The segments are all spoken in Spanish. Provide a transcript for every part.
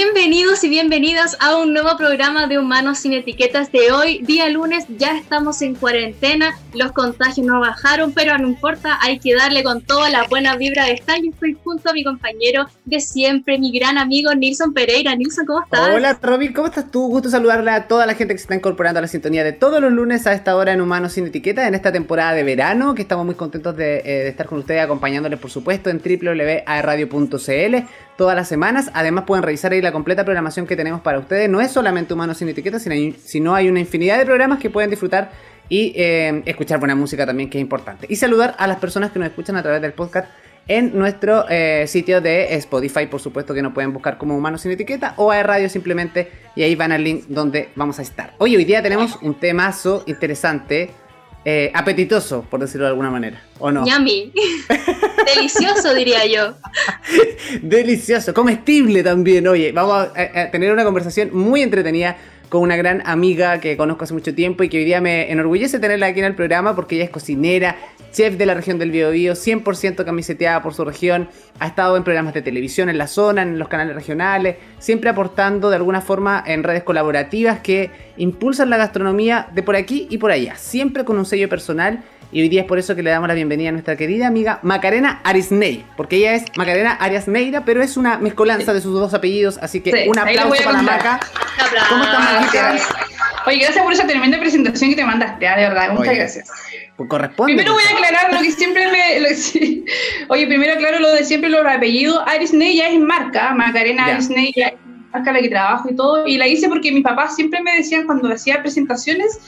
Bienvenidos y bienvenidas a un nuevo programa de Humanos sin Etiquetas de hoy. Día lunes, ya estamos en cuarentena, los contagios no bajaron, pero no importa, hay que darle con toda la buena vibra de estar. Y estoy junto a mi compañero de siempre, mi gran amigo Nilson Pereira. Nilson, ¿cómo estás? Hola Robin, ¿cómo estás tú? Gusto saludarle a toda la gente que se está incorporando a la sintonía de todos los lunes a esta hora en Humanos sin Etiquetas, en esta temporada de verano, que estamos muy contentos de, eh, estar con ustedes, acompañándoles por supuesto en www.aerradio.cl todas las semanas. Además pueden revisar ahí la completa programación que tenemos para ustedes. No es solamente Humanos sin Etiquetas, sino, hay una infinidad de programas que pueden disfrutar y eh, escuchar buena música también, que es importante. Y saludar a las personas que nos escuchan a través del podcast en nuestro eh, sitio de Spotify, por supuesto que nos pueden buscar como Humanos sin Etiqueta o a Radio simplemente y ahí van al link donde vamos a estar. Hoy, hoy día tenemos un temazo interesante eh, apetitoso, por decirlo de alguna manera, ¿o no? Yummy. Delicioso, diría yo. Delicioso, comestible también. Oye, vamos a, a, tener una conversación muy entretenida con una gran amiga que conozco hace mucho tiempo y que hoy día me enorgullece tenerla aquí en el programa porque ella es cocinera, chef de la región del Biobío, 100% camiseteada por su región, ha estado en programas de televisión en la zona, en los canales regionales, siempre aportando de alguna forma en redes colaborativas que impulsan la gastronomía de por aquí y por allá, siempre con un sello personal. Y hoy día es por eso que le damos la bienvenida a nuestra querida amiga Macarena Arisney, porque ella es Macarena Arias Neira, pero es una mezcolanza de sus dos apellidos, así que Sí, un aplauso para. Maca. ¿Cómo estás, Maquita? Oye, gracias por esa tremenda presentación que te mandaste, ah, de verdad, muchas Oye, gracias. Pues corresponde. Primero voy pues. a aclarar lo que siempre me... lo-. Oye, primero aclaro lo de siempre, los apellidos. Arisney ya es marca, Macarena Ya. Arisney ya es marca la que trabajo y todo. Y la hice porque mis papás siempre me decían cuando hacía presentaciones,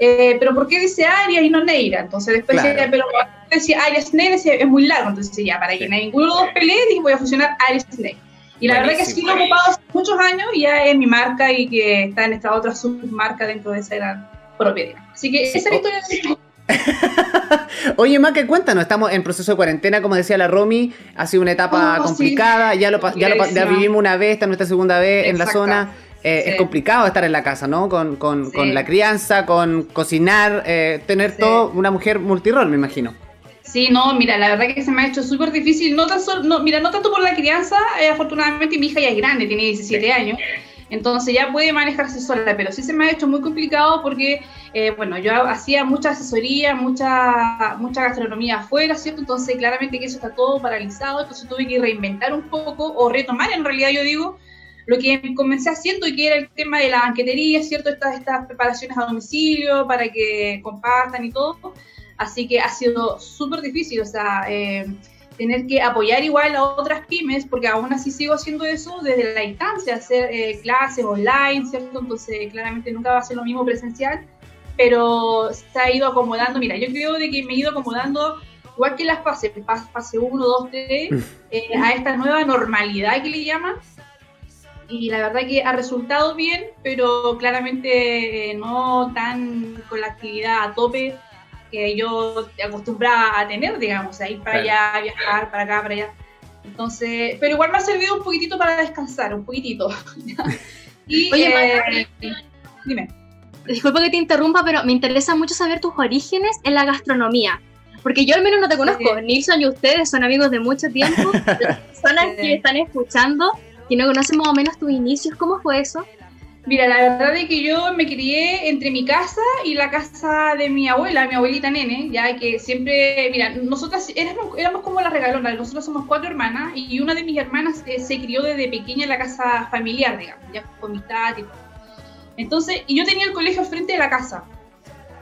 eh, pero ¿por qué dice Arias y no Neira? Entonces después Claro. decía, pero decía Arias Neira, decía, es muy largo. Entonces ya, para que ninguno de los dos pelee, dije, voy a fusionar Arias Ney. Y la verdad que sí lo he ocupado hace muchos años y ya es mi marca y que está en esta otra submarca dentro de esa gran propiedad. Así que Sí, esa es la historia de Oye, Maca, cuéntanos, estamos en proceso de cuarentena, como decía la Romy, ha sido una etapa Oh, sí. complicada, ya, lo, ya, lo ya vivimos una vez, esta es nuestra segunda vez en la zona. Eh, Sí. Es complicado estar en la casa, ¿no? Con, con- Sí. con la crianza, con cocinar, eh, tener Sí. todo, una mujer multirol, me imagino. Sí, no, mira, la verdad que se me ha hecho súper difícil, no tan solo, no, mira, no tanto por la crianza, eh, afortunadamente mi hija ya es grande, tiene 17 años, entonces ya puede manejarse sola, pero sí se me ha hecho muy complicado porque, eh, bueno, yo hacía mucha asesoría, mucha, mucha gastronomía afuera, ¿cierto? Entonces claramente que eso está todo paralizado, entonces tuve que reinventar un poco, o retomar en realidad yo digo, lo que comencé haciendo y que era el tema de la banquetería, ¿cierto? Estas, estas preparaciones a domicilio para que compartan y todo. Así que ha sido súper difícil, o sea, eh, tener que apoyar igual a otras pymes, porque aún así sigo haciendo eso desde la instancia, hacer eh, clases online, ¿cierto? Entonces, claramente nunca va a ser lo mismo presencial, pero se ha ido acomodando. Mira, yo creo de que me he ido acomodando, igual que las fases, fase 1, 2, 3, eh, a esta nueva normalidad que le llaman. Y la verdad que ha resultado bien, pero claramente eh, no tan con la actividad a tope que yo acostumbraba a tener, digamos, a ir para Claro. allá, viajar para acá, para allá. Entonces, pero igual me ha servido un poquitito para descansar, un poquitito. y, Oye, eh, dime. Disculpa que te interrumpa, pero me interesa mucho saber tus orígenes en la gastronomía. Porque yo al menos no te conozco. Sí. Nilson y ustedes son amigos de mucho tiempo. Las personas Sí. que están escuchando y no conocen más o menos tus inicios, ¿cómo fue eso? Mira, la verdad es que yo me crié entre mi casa y la casa de mi abuela, mi abuelita nene, ya que siempre, mira, nosotras éramos, éramos como las regalonas, nosotros somos cuatro hermanas y una de mis hermanas eh, se crió desde pequeña en la casa familiar, digamos, ya con mi tata y. Entonces, y yo tenía el colegio frente de la casa,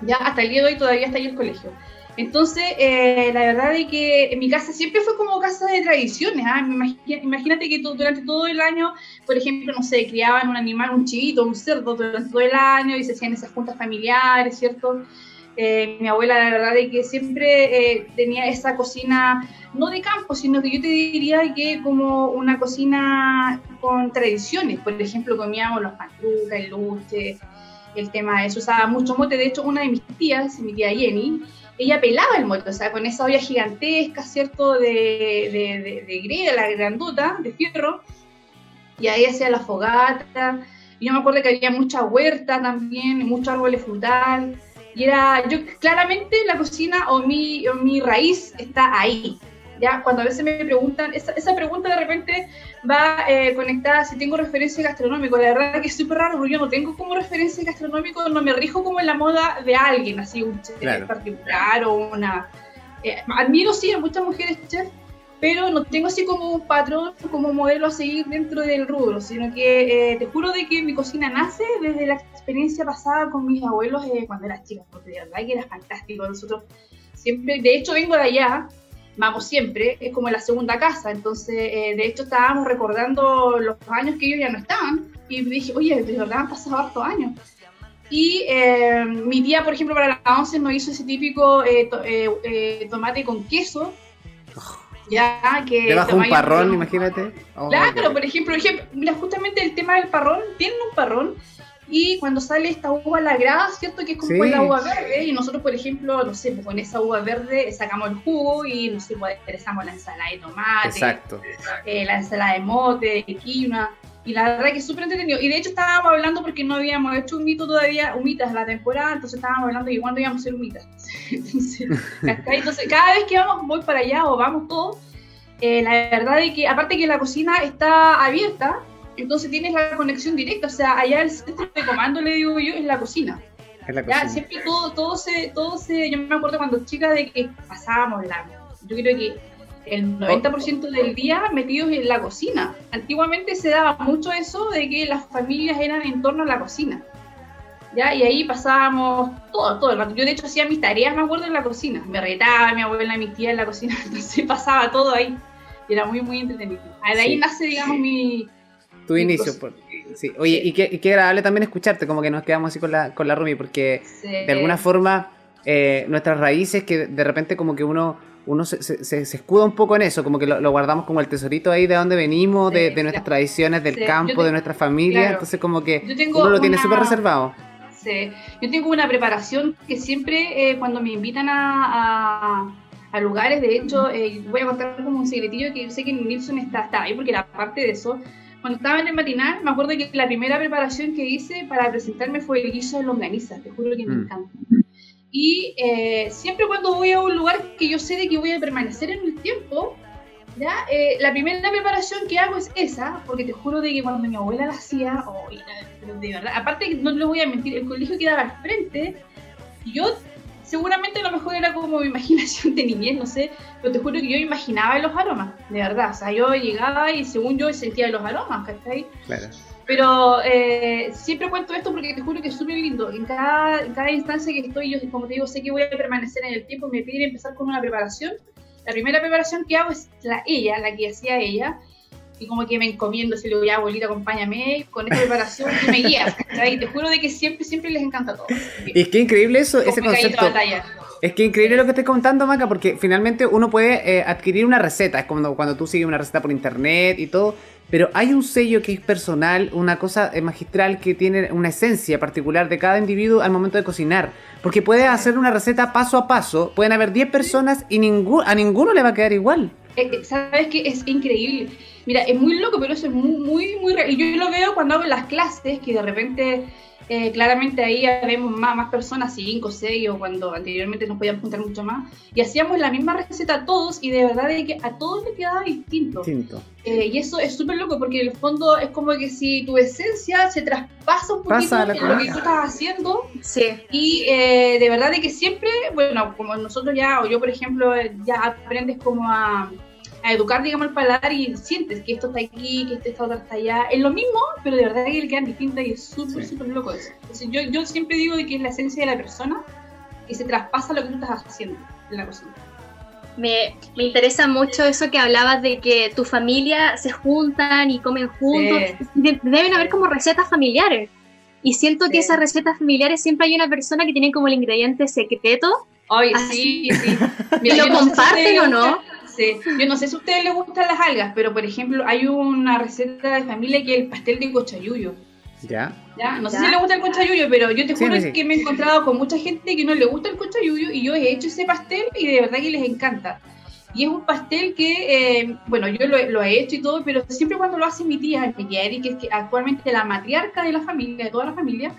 ya hasta el día de hoy todavía está ahí el colegio. Entonces, eh, la verdad es que en mi casa siempre fue como casa de tradiciones. imagi- Imagínate que durante todo el año, por ejemplo, no sé, criaban un animal, un chivito, un cerdo durante todo el año y se hacían esas juntas familiares, ¿cierto? Eh, mi abuela, la verdad es que siempre eh, tenía esa cocina, no de campo, sino que yo te diría que como una cocina con tradiciones. Por ejemplo, comíamos los patrucas, el luche, el tema de eso, usaba mucho mote. De hecho, una de mis tías, mi tía Jenny, ella pelaba el mote, o sea, con esa olla gigantesca, ¿cierto? De, de, de, de greda, la grandota, de fierro, y ahí hacía la fogata. Y yo me acuerdo que había mucha huerta también, muchos árboles frutal. Y era, yo claramente la cocina o mi, o mi raíz está ahí. Ya cuando a veces me preguntan, esa, esa pregunta de repente va eh, conectada si tengo referencia gastronómico, la verdad que es súper raro porque yo no tengo como referencia gastronómico, no me rijo como en la moda de alguien, así un chef Claro. particular o una... eh, admiro sí a muchas mujeres chefs, pero no tengo así como un patrón, como modelo a seguir dentro del rubro, sino que eh, te juro de que mi cocina nace desde la experiencia pasada con mis abuelos eh, cuando era chica, porque de verdad que era fantástico. Nosotros siempre, de hecho vengo de allá, vamos siempre, es como la segunda casa, entonces eh, de hecho estábamos recordando los años que ellos ya no estaban y dije, oye, de verdad han pasado hartos años. Y eh, mi tía, por ejemplo, para la once nos hizo ese típico eh, to- eh, eh, tomate con queso. Ya, que Debajo un parrón, imagínate. Oh, Claro, por ejemplo, ejemplo, mira, justamente el tema del parrón, tienen un parrón y cuando sale esta uva lagrada, ¿cierto? Que es como Sí. la uva verde y nosotros, por ejemplo, no sé, pues con esa uva verde sacamos el jugo y, no sé, pues aderezamos la ensalada de tomate, Exacto. eh, la ensalada de mote, de quinoa. Y la verdad que es súper entretenido. Y de hecho estábamos hablando porque no habíamos hecho un mito todavía, humitas la temporada, entonces estábamos hablando de cuándo íbamos a hacer humitas. entonces, cada vez que vamos, voy para allá o vamos todos, eh, la verdad es que aparte que la cocina está abierta, entonces tienes la conexión directa. O sea, allá el centro de comando, le digo yo, es la cocina. Es la Ya, cocina. siempre todo, todo se, todo se, yo me acuerdo cuando chica de que pasábamos la, yo creo que el 90% del día metidos en la cocina. Antiguamente se daba mucho eso de que las familias eran en torno a la cocina. ¿Ya? Y ahí pasábamos todo, todo el rato. Yo de hecho hacía mis tareas, me acuerdo, en la cocina. Me retaba mi abuela, mi tía en la cocina, entonces pasaba todo ahí. Y era muy, muy entretenido. De ahí Sí. nace, digamos, mi... Tu inicio. por- sí. Oye, y qué, y qué agradable también escucharte, como que nos quedamos así con la, con la Rumi, porque de alguna forma eh, nuestras raíces que de repente como que uno uno se, se- escuda un poco en eso, como que lo, lo guardamos como el tesorito ahí de donde venimos, de, Sí, de nuestras claro. tradiciones, del Sí, campo, te- de nuestra familia, claro. entonces como que uno lo tiene súper reservado. Sí. Yo tengo una preparación que siempre eh, cuando me invitan a, a- a lugares, de hecho, eh, voy a contar como un secretillo que yo sé que Nilsson está, está ahí, porque aparte de eso, cuando estaba en el matinal, me acuerdo que la primera preparación que hice para presentarme fue el guiso de longaniza, te juro que me Mm. encanta. Y eh, siempre cuando voy a un lugar que yo sé de que voy a permanecer en el tiempo, ¿ya? Eh, la primera preparación que hago es esa, porque te juro de que cuando mi abuela la hacía, oh, de verdad, aparte no les voy a mentir, el colegio quedaba al frente, yo seguramente a lo mejor era como mi imaginación de niñez, no sé, pero te juro que yo imaginaba los aromas, de verdad, o sea, yo llegaba y según yo sentía los aromas, ¿cachai? Claro. Pero eh, siempre cuento esto porque te juro que es súper lindo. En cada, en cada instancia que estoy, yo como te digo, sé que voy a permanecer en el tiempo, me piden empezar con una preparación. La primera preparación que hago es la ella, la que hacía ella. Y como que me encomiendo, si le digo, ya abuelita, acompáñame con esta preparación y me guías. ¿cachai? Y te juro de que siempre, siempre les encanta todo. Y es que increíble eso, ese Como concepto. Es que increíble lo que estás contando, Maca, porque finalmente uno puede eh, adquirir una receta. Es como cuando tú sigues una receta por internet y todo. Pero hay un sello que es personal, una cosa eh, magistral que tiene una esencia particular de cada individuo al momento de cocinar. Porque puedes hacer una receta paso a paso. Pueden haber 10 personas y ningún, a ninguno le va a quedar igual. Eh, eh, ¿Sabes qué? Es increíble. Mira, es muy loco, pero eso es muy, muy, muy real. Y yo lo veo cuando hago las clases, que de repente, eh, claramente ahí vemos más, más personas, cinco, seis, o cuando anteriormente nos podíamos juntar mucho más, y hacíamos la misma receta todos, y de verdad de que a todos les quedaba distinto. Distinto. Eh, y eso es súper loco, porque en el fondo es como que si tu esencia se traspasa un poquito en lo que comida. tú estás haciendo, Sí. y eh, de verdad de que siempre, bueno, como nosotros ya, o yo por ejemplo, eh, ya aprendes como a, a educar, digamos, el paladar y sientes que esto está aquí, que este, esta otra está allá. Es lo mismo, pero de verdad que le quedan distintas y es súper, Sí. súper loco eso. Entonces, yo, yo siempre digo de que es la esencia de la persona y se traspasa lo que tú estás haciendo en la cocina. Me, me interesa mucho eso que hablabas de que tu familia se juntan y comen juntos. De- deben haber como recetas familiares. Y siento que Sí. esas recetas familiares siempre hay una persona que tiene como el ingrediente secreto. Ay, Así. sí, sí. ¿Y lo no comparten o no? Sí. Yo no sé si a ustedes les gustan las algas, pero por ejemplo hay una receta de familia que es el pastel de cochayuyo. ¿Ya? ¿ya? No sé si le gusta el conchayuyo, pero yo te juro sí. que me he encontrado con mucha gente que no le gusta el conchayuyo y yo he hecho ese pastel y de verdad que les encanta. Y es un pastel que, eh, bueno, yo lo, he- lo he hecho y todo, pero siempre cuando lo hace mi tía, mi tía Eri, que es que actualmente la matriarca de la familia, de toda la familia,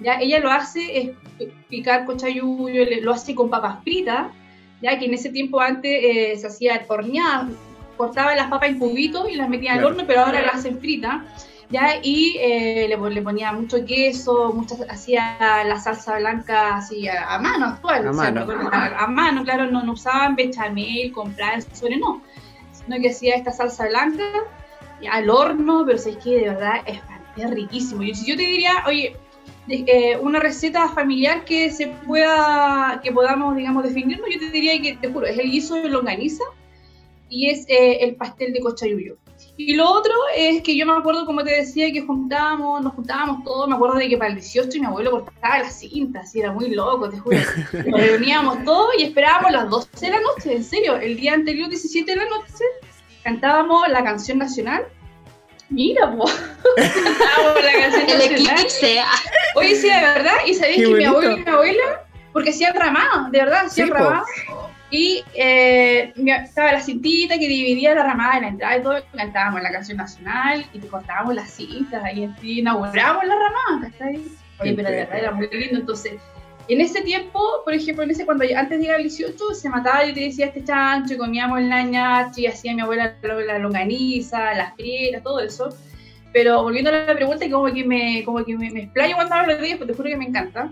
ya ella lo hace es picar cochayuyo, lo hace con papas fritas, ya que en ese tiempo antes eh, se hacía horneada, cortaba las papas en cubitos y las metía al horno, pero ahora las hacen fritas. ¿ya? Y eh, le, le, ponía mucho queso, muchas, hacía la salsa blanca así a, mano actual, a, o sea, mano. No, a, mano, claro, no, no usaban bechamel, comprar sobre no, sino que hacía esta salsa blanca al horno, pero es que de verdad es, es riquísimo. Y si yo te diría, oye, eh, una receta familiar que se pueda, que podamos, digamos, definirnos, yo te diría que, te juro, es el guiso de longaniza y es eh, el pastel de cochayuyo. Y lo otro es que yo me acuerdo, como te decía, que juntábamos, nos juntábamos todos, me acuerdo de que para el 18 mi abuelo cortaba las cintas, y era muy loco, te juro. Nos reuníamos todos y esperábamos las 12 de la noche, en serio, el día anterior, 17 de la noche, cantábamos la canción nacional. Mira, po. canción el nacional. Eclipse. Oye, sí, de verdad, y sabéis que mi abuelo y mi abuela, porque hacían ramada, de verdad, hacían Sí, po. ramada. Y eh, estaba la cintita que dividía la ramada de la entrada y todo, cantábamos la canción nacional y te cortábamos las cintas y así inaugurábamos la ramada, ¿cachai? Oye, pero de verdad era muy lindo, entonces, en ese tiempo, por ejemplo, en ese cuando antes de llegar al 18, se mataba, yo te decía este chancho, y comíamos el ñañachi, y hacía mi abuela la longaniza, las frieras, todo eso. Pero volviendo a la pregunta, como que me, como que me, me explayo cuando hablo de ellos, porque te juro que me encanta.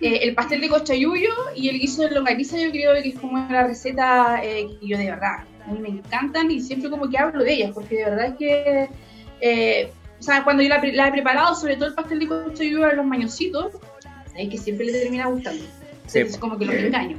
Eh, el pastel de cochayuyo y el guiso de longaniza yo creo que es como una receta eh, que yo de verdad, a mí me encantan y siempre como que hablo de ellas, porque de verdad es que, eh, o sea, cuando yo la, la, he preparado, sobre todo el pastel de cochayuyo a los mañositos, es que siempre le termina gustando. Sí. Es como que los engaño.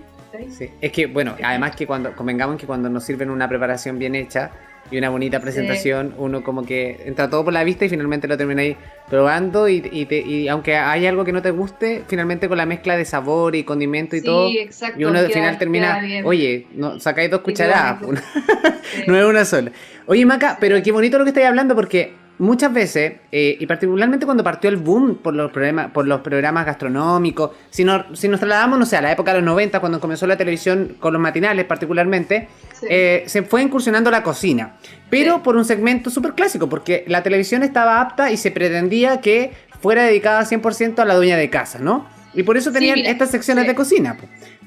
Sí. Es que, bueno, además que cuando, convengamos que cuando nos sirven una preparación bien hecha y una bonita presentación, sí. uno como que entra todo por la vista y finalmente lo termina ahí probando y, y, te, y, aunque hay algo que no te guste, finalmente con la mezcla de sabor y condimento y sí, todo, exacto, y uno al final termina, oye, no, sacáis dos cucharadas, no es una sola. Oye, Maca, pero qué bonito lo que estáis hablando porque muchas veces, eh, y particularmente cuando partió el boom por los, programas, por los programas gastronómicos, si, no, si nos trasladamos, no sé, a la época de los 90, cuando comenzó la televisión con los matinales particularmente, sí. eh, se fue incursionando la cocina, pero sí. por un segmento súper clásico, porque la televisión estaba apta y se pretendía que fuera dedicada 100% a la dueña de casa, ¿no? Y por eso tenían sí, estas secciones de cocina.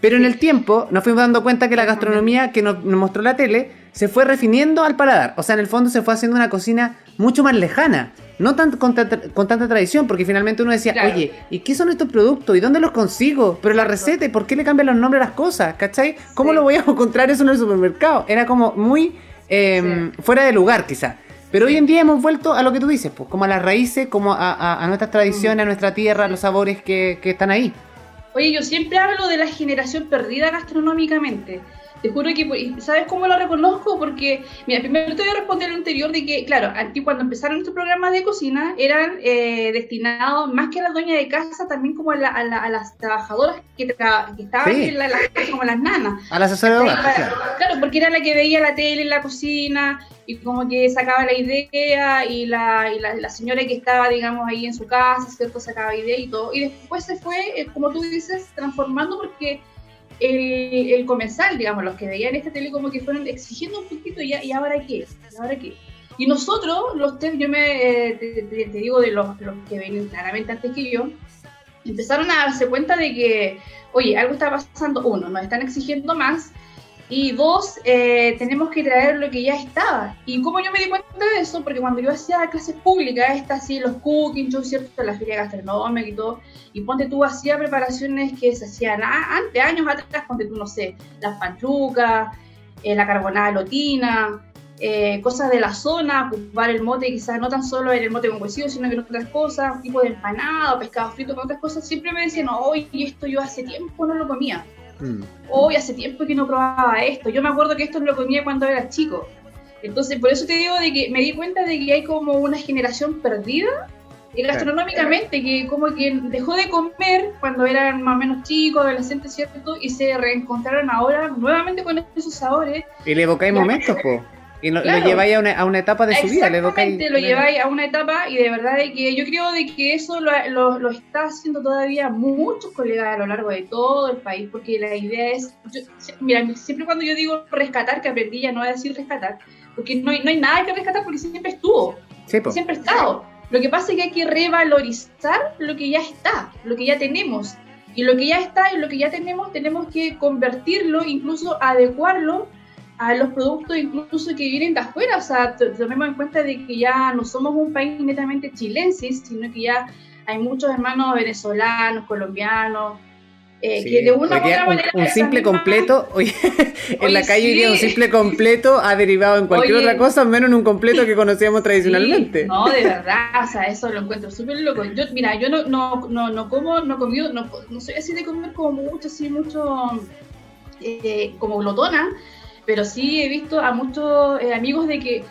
Pero en el tiempo nos fuimos dando cuenta que la gastronomía que nos, nos, mostró la tele se fue refiniendo al paladar. O sea, en el fondo se fue haciendo una cocina mucho más lejana. No tan, con, con tanta tradición, porque finalmente uno decía, claro. oye, ¿y qué son estos productos? ¿Y dónde los consigo? Pero la receta, ¿y por qué le cambian los nombres a las cosas? ¿Cachai? ¿Cómo sí. lo voy a encontrar eso en el supermercado? Era como muy eh, sí. fuera de lugar, quizás. Pero hoy en día hemos vuelto a lo que tú dices, pues, como a las raíces, como a, a, a nuestras tradiciones, a nuestra tierra, a los sabores que, que, están ahí. Oye, yo siempre hablo de la generación perdida gastronómicamente. Te juro que, ¿sabes cómo lo reconozco? Porque, mira, primero te voy a responder lo anterior de que, claro, aquí cuando empezaron estos programas de cocina, eran eh, destinados más que a las dueñas de casa, también como a, la, a, la, a las trabajadoras que, tra que estaban sí. en la, la, como las nanas. A las asesoradoras. Claro. claro, porque era la que veía la tele en la cocina y como que sacaba la idea y la, y la, la, señora que estaba, digamos, ahí en su casa, ¿cierto? Sacaba idea y todo. Y después se fue, eh, como tú dices, transformando porque el, comensal, digamos, los que veían esta tele como que fueron exigiendo un poquito y, ahora qué, ¿Y ahora qué. Y nosotros, los tres, yo me, eh, te, digo de los, los que vienen claramente antes que yo, empezaron a darse cuenta de que, oye, algo está pasando, uno, nos están exigiendo más, y dos, eh, tenemos que traer lo que ya estaba. Y como yo me di cuenta de eso, porque cuando yo hacía clases públicas, estas así, los cooking shows, ¿cierto? La feria gastronómica y todo, y ponte tú, hacía preparaciones que se hacían antes, años atrás, ponte tú, no sé, las pantrucas, eh, la carbonada lotina, eh, cosas de la zona, ocupar el mote, quizás no tan solo en el mote con huesillo, sino que en otras cosas, tipo de empanado, pescado frito, con otras cosas, siempre me decían, oye, esto yo hace tiempo no lo comía. Mm. Hoy hace tiempo que no probaba esto. Yo me acuerdo que esto lo comía cuando era chico. Entonces, por eso te digo de que me di cuenta de que hay como una generación perdida gastronómicamente, que como que dejó de comer cuando eran más o menos chicos, adolescentes, ¿cierto? Y se reencontraron ahora nuevamente con esos sabores. Y le evocáis momentos, po. Y lo, claro. lo lleváis a una, a una, etapa de su vida. Le evocáis, lo lleváis a una etapa y de verdad de que yo creo de que eso lo, lo, lo, está haciendo todavía muchos colegas a lo largo de todo el país, porque la idea es, yo, mira, siempre cuando yo digo rescatar, que aprendí ya no a decir rescatar, porque no hay, no hay nada que rescatar porque siempre estuvo, sí, siempre ha estado. Lo que pasa es que hay que revalorizar lo que ya está, lo que ya tenemos. Y lo que ya está y lo que ya tenemos, tenemos que convertirlo, incluso adecuarlo a los productos incluso que vienen de afuera. O sea, tomemos en cuenta de que ya no somos un país netamente chilensis, sino que ya hay muchos hermanos venezolanos, colombianos, eh, que de una u otra manera. Un, simple completo, oye, en la calle hoy un simple completo ha derivado en cualquier otra cosa, menos en un completo que conocíamos tradicionalmente. no, de verdad, o sea, eso lo encuentro súper loco. Yo, mira, yo no, no, no, no como, no comido, no, no soy así de comer como mucho, así mucho, eh, como glotona, pero sí he visto a muchos eh, amigos de que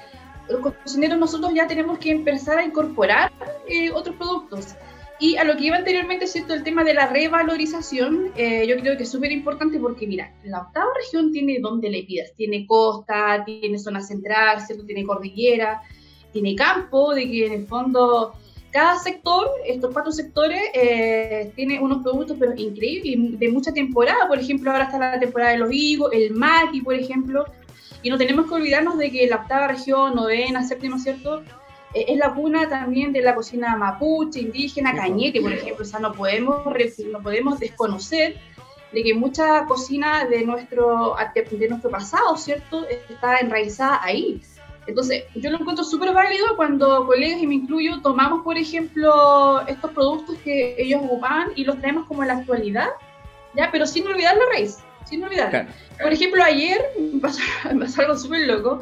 los cocineros nosotros ya tenemos que empezar a incorporar otros productos. Y a lo que iba anteriormente, ¿cierto? El tema de la revalorización, eh, yo creo que es súper importante porque, mira, la octava región tiene donde le pidas. Tiene costa, tiene zona central, ¿cierto? Tiene cordillera, tiene campo, de que en el fondo cada sector, estos cuatro sectores, eh, tiene unos productos pero increíbles, de mucha temporada. Por ejemplo, ahora está la temporada de los higos, el maqui, por ejemplo. Y no tenemos que olvidarnos de que la octava región, novena, séptima, ¿cierto? Eh, es la cuna también de la cocina mapuche, indígena, cañete, por ejemplo. O sea, no podemos, no podemos desconocer de que mucha cocina de nuestro, de nuestro pasado, ¿cierto?, está enraizada ahí. Entonces, yo lo encuentro súper válido cuando colegas, y me incluyo, tomamos, por ejemplo, estos productos que ellos ocupaban y los traemos como en la actualidad, ¿ya? Pero sin olvidar la raíz, sin olvidar. Por ejemplo, ayer me pasó, me pasó algo súper loco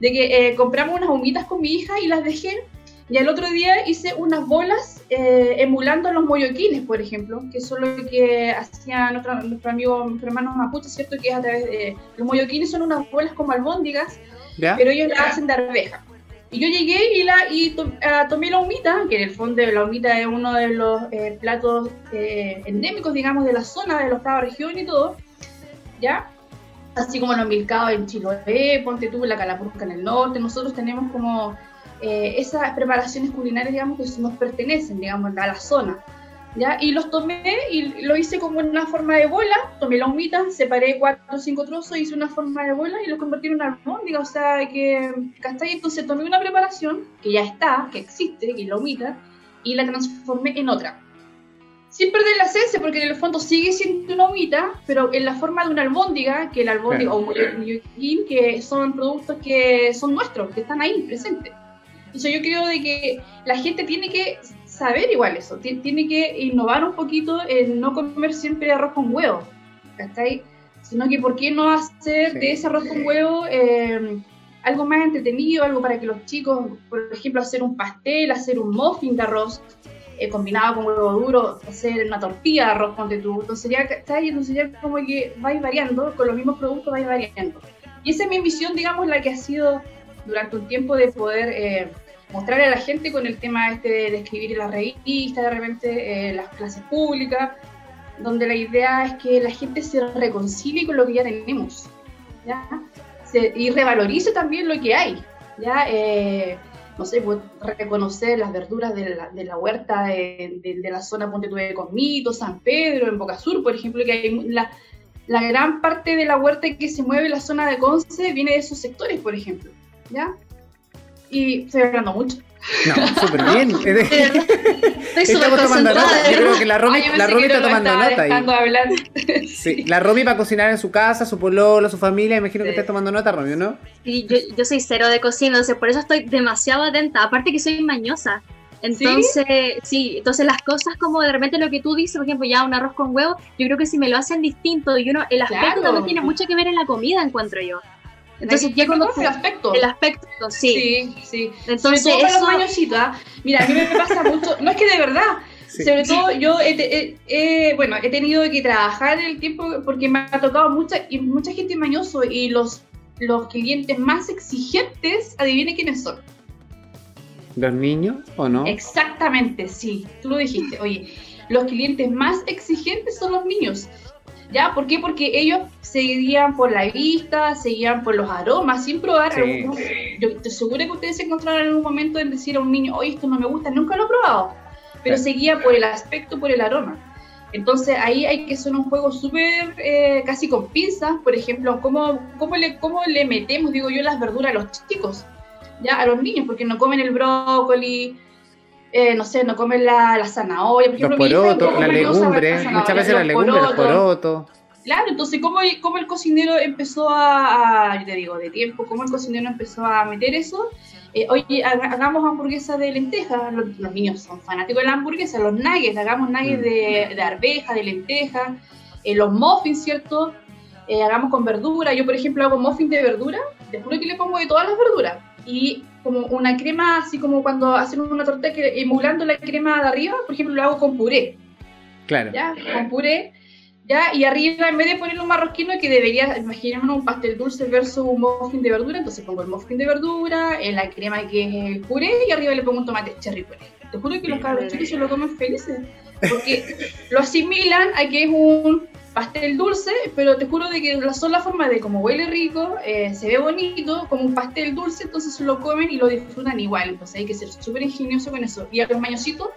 de que eh, compramos unas humitas con mi hija y las dejé. Y el otro día hice unas bolas eh, emulando los moyoquines, por ejemplo, que son lo que hacía nuestro, nuestro amigo, nuestro hermano Mapuche, ¿cierto? Que es a través de... Los moyoquines son unas bolas como albóndigas, pero ellos las hacen de arveja. Y yo llegué y, la, y ah, tomé la humita, que en el fondo la humita es uno de los eh, platos endémicos, digamos, de la zona, de la octava región y todo, ¿ya? así como los milcados en Chiloé, ponte tú la calapurca en el norte, nosotros tenemos como eh, esas preparaciones culinarias, digamos, que nos pertenecen, digamos, a la zona. ¿Ya? Y los tomé y lo hice como en una forma de bola, tomé la humita, separé cuatro o cinco trozos, hice una forma de bola y los convertí en una albóndiga, o sea, que, ¿cachai? Entonces tomé una preparación que ya está, que existe, que es la humita, y la transformé en otra sin perder la esencia, porque en el fondo sigue siendo una humita, pero en la forma de una albóndiga, que el albóndiga o un que son productos que son nuestros, que están ahí presentes. Entonces yo creo de que la gente tiene que saber igual eso, tiene que innovar un poquito en no comer siempre arroz con huevo, ¿cachai? Sino que por qué no hacer de ese arroz con huevo eh, algo más entretenido, algo para que los chicos, por ejemplo, hacer un pastel, hacer un muffin de arroz, eh, combinado con huevo duro, hacer una tortilla de arroz con tú. Entonces sería, entonces sería como que vais variando, con los mismos productos vais variando. Y esa es mi visión, digamos, la que ha sido durante un tiempo de poder eh, mostrarle a la gente con el tema este de, escribir en las revistas, de repente eh, las clases públicas, donde la idea es que la gente se reconcilie con lo que ya tenemos, ¿ya? y revalorice también lo que hay, ¿ya? Eh, no sé, pues, reconocer las verduras de la, de la huerta de, de, la zona Ponte de Cosmito, San Pedro, en Boca Sur, por ejemplo, que hay la, la gran parte de la huerta que se mueve en la zona de Conce viene de esos sectores, por ejemplo, ¿ya? Y estoy hablando mucho. No, súper bien. Estoy tomando nota. Yo creo que la Romy, la Romy está tomando nota. Ahí. Sí, la Romy va a cocinar en su casa, su pololo, su familia. Imagino que está tomando nota, Romy, ¿no? Sí, yo, yo soy cero de cocina, entonces por eso estoy demasiado atenta. Aparte que soy mañosa. Entonces, ¿Sí? entonces las cosas como de repente lo que tú dices, por ejemplo, ya un arroz con huevo, yo creo que si me lo hacen distinto y uno, el aspecto también tiene mucho que ver en la comida, encuentro yo. Entonces ya cuando el aspecto. El aspecto, sí. Sí, sí. Entonces, sobre todo para los ¿ah? Mira, a mí me pasa mucho, no es que de verdad, sobre todo yo he, bueno, he tenido que trabajar el tiempo porque me ha tocado mucha, y mucha gente mañoso y los, los clientes más exigentes, adivine quiénes son. ¿Los niños o no? Exactamente, sí, tú lo dijiste. Oye, los clientes más exigentes son los niños. ¿Ya? ¿Por qué? Porque ellos seguían por la vista, seguían por los aromas, sin probar. Yo estoy segura que ustedes se encontraron en un momento en decir a un niño, oye, esto no me gusta, nunca lo he probado. Pero seguía por el aspecto, por el aroma. Entonces ahí hay que hacer un juego súper eh, casi con pinzas, por ejemplo, ¿cómo, cómo, le, ¿cómo le metemos, digo yo, las verduras a los chicos? ya a los niños, porque no comen el brócoli, eh, no sé, no comen la, la zanahoria, por ejemplo, los porotos, la legumbre, muchas veces la legumbre, los porotos. Claro, entonces, ¿cómo, cómo el cocinero empezó a, a, yo te digo, de tiempo, cómo el cocinero empezó a meter eso? Eh, oye, haga- hagamos hamburguesas de lentejas, los, los niños son fanáticos de la hamburguesa, los nuggets, hagamos nuggets Mm. de, de arveja, de lenteja, eh, los muffins, ¿cierto? Eh, hagamos con verdura, yo por ejemplo hago muffins de verdura, te juro que le pongo de todas las verduras, y como una crema, así como cuando hacen una torta que, emulando la crema de arriba, por ejemplo lo hago con puré, Claro. ¿ya? Con puré, ¿ya? Y arriba, en vez de ponerle un marroquino, que debería, imaginémonos un pastel dulce versus un muffin de verdura, entonces pongo el muffin de verdura, en la crema que es el puré, y arriba le pongo un tomate cherry puré. Te juro que los cabros chicos se lo comen felices, porque lo asimilan a que es un pastel dulce, pero te juro de que la sola forma de como huele rico, eh, se ve bonito, como un pastel dulce, entonces se lo comen y lo disfrutan igual, entonces hay que ser súper ingenioso con eso. Y a los mañositos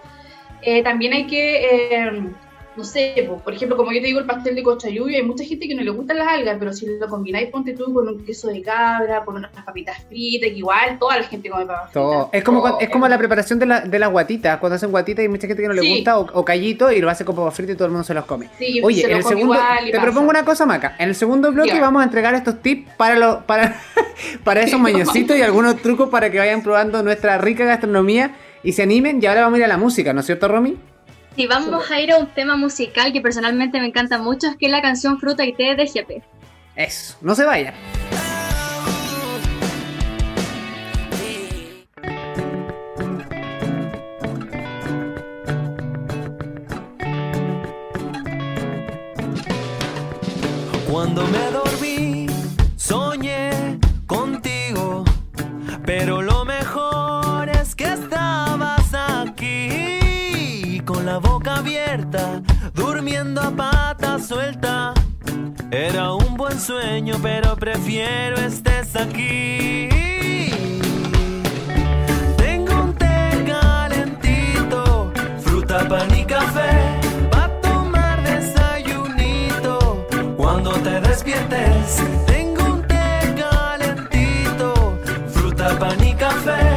eh, también hay que, eh, no sé, po, por ejemplo, como yo te digo, el pastel de cochayuyo, hay mucha gente que no le gustan las algas, pero si lo combináis, ponte tú con un queso de cabra, con unas papitas fritas, que igual toda la gente come papas Todo. fritas. Es como, Oh, es como la preparación de, la, de las guatitas. Cuando hacen guatitas hay mucha gente que no le Sí. gusta o, o callito y lo hace con papas fritas y todo el mundo se los come. Sí, Oye, se en lo el come segundo, igual y te pasa. propongo una cosa, Maca. En el segundo bloque vamos a entregar estos tips para los, para, para esos mañositos y algunos trucos para que vayan probando nuestra rica gastronomía y se animen. Y ahora vamos a ir a la música, ¿no es cierto, Romy? Y vamos a ir a un tema musical que personalmente me encanta mucho, es que es la canción Fruta y Té de GP. Eso, no se vayan. Era un buen sueño, pero prefiero estés aquí. Tengo un té calentito, fruta, pan y café. Pa' tomar desayunito cuando te despiertes. Tengo un té calentito, fruta, pan y café.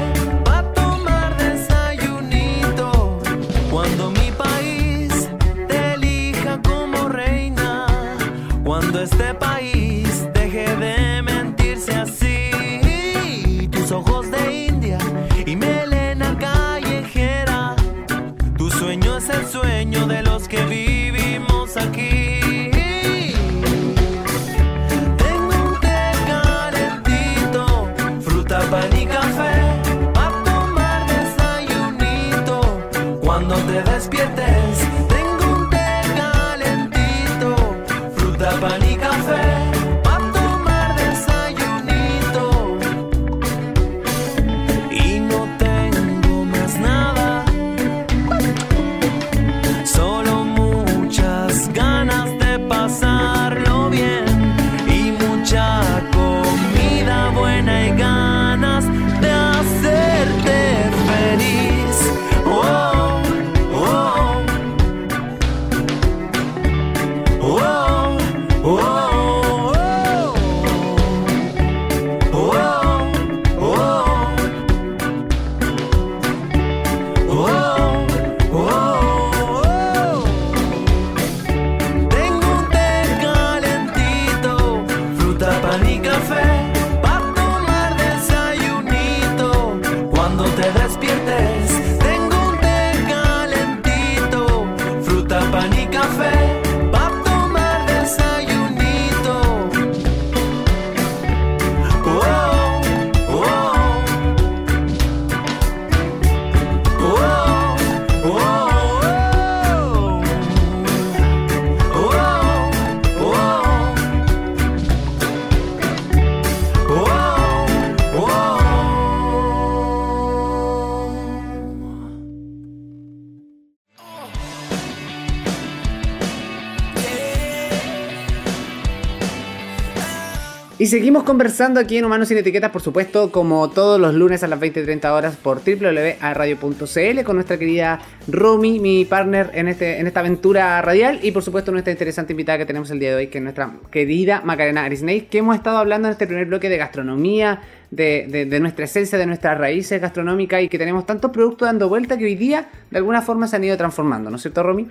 Y seguimos conversando aquí en Humanos sin Etiquetas, por supuesto, como todos los lunes a las 20.30 horas por www.radio.cl con nuestra querida Romy, mi partner en, este, en esta aventura radial y por supuesto nuestra interesante invitada que tenemos el día de hoy, que es nuestra querida Macarena Arisney, que hemos estado hablando en este primer bloque de gastronomía, de, de- de nuestra esencia, de nuestras raíces gastronómicas y que tenemos tantos productos dando vuelta que hoy día de alguna forma se han ido transformando, ¿no es cierto, Romy?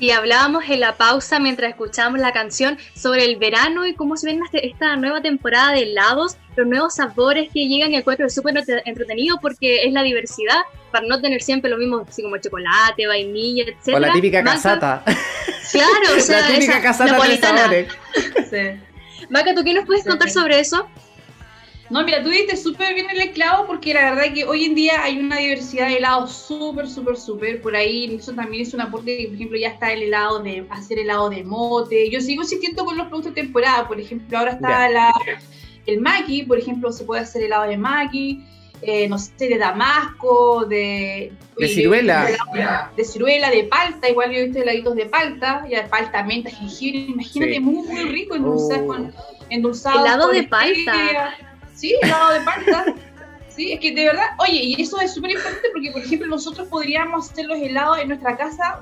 Y hablábamos en la pausa mientras escuchábamos la canción sobre el verano y cómo se ven esta nueva temporada de helados, los nuevos sabores que llegan y encuentro súper entre- entretenido porque es la diversidad, para no tener siempre lo mismo, así como chocolate, vainilla, etc. O la típica casata. Claro, o sea, la típica esa casata de napolitana. sabores. Sí. Maca, ¿tú qué nos puedes Sí, contar sí. sobre eso? No, mira, tú diste súper bien el clavo porque la verdad que hoy en día hay una diversidad de helados súper, súper, súper. Por ahí eso también es un aporte que, por ejemplo, ya está el helado de hacer helado de mote. Yo sigo insistiendo con los productos de temporada. Por ejemplo, ahora está la, el maqui, por ejemplo, se puede hacer helado de maqui. eh, no sé, de damasco, de... De ciruela. helado De ciruela, de palta, igual yo he visto heladitos de palta, ya palta, menta, jengibre, imagínate, Sí. muy, muy rico endulzado Oh. con endulzado Helado con de palta. stevia. Sí, helado de palta. Sí, es que de verdad, oye, y eso es súper importante porque, por ejemplo, nosotros podríamos hacer los helados en nuestra casa.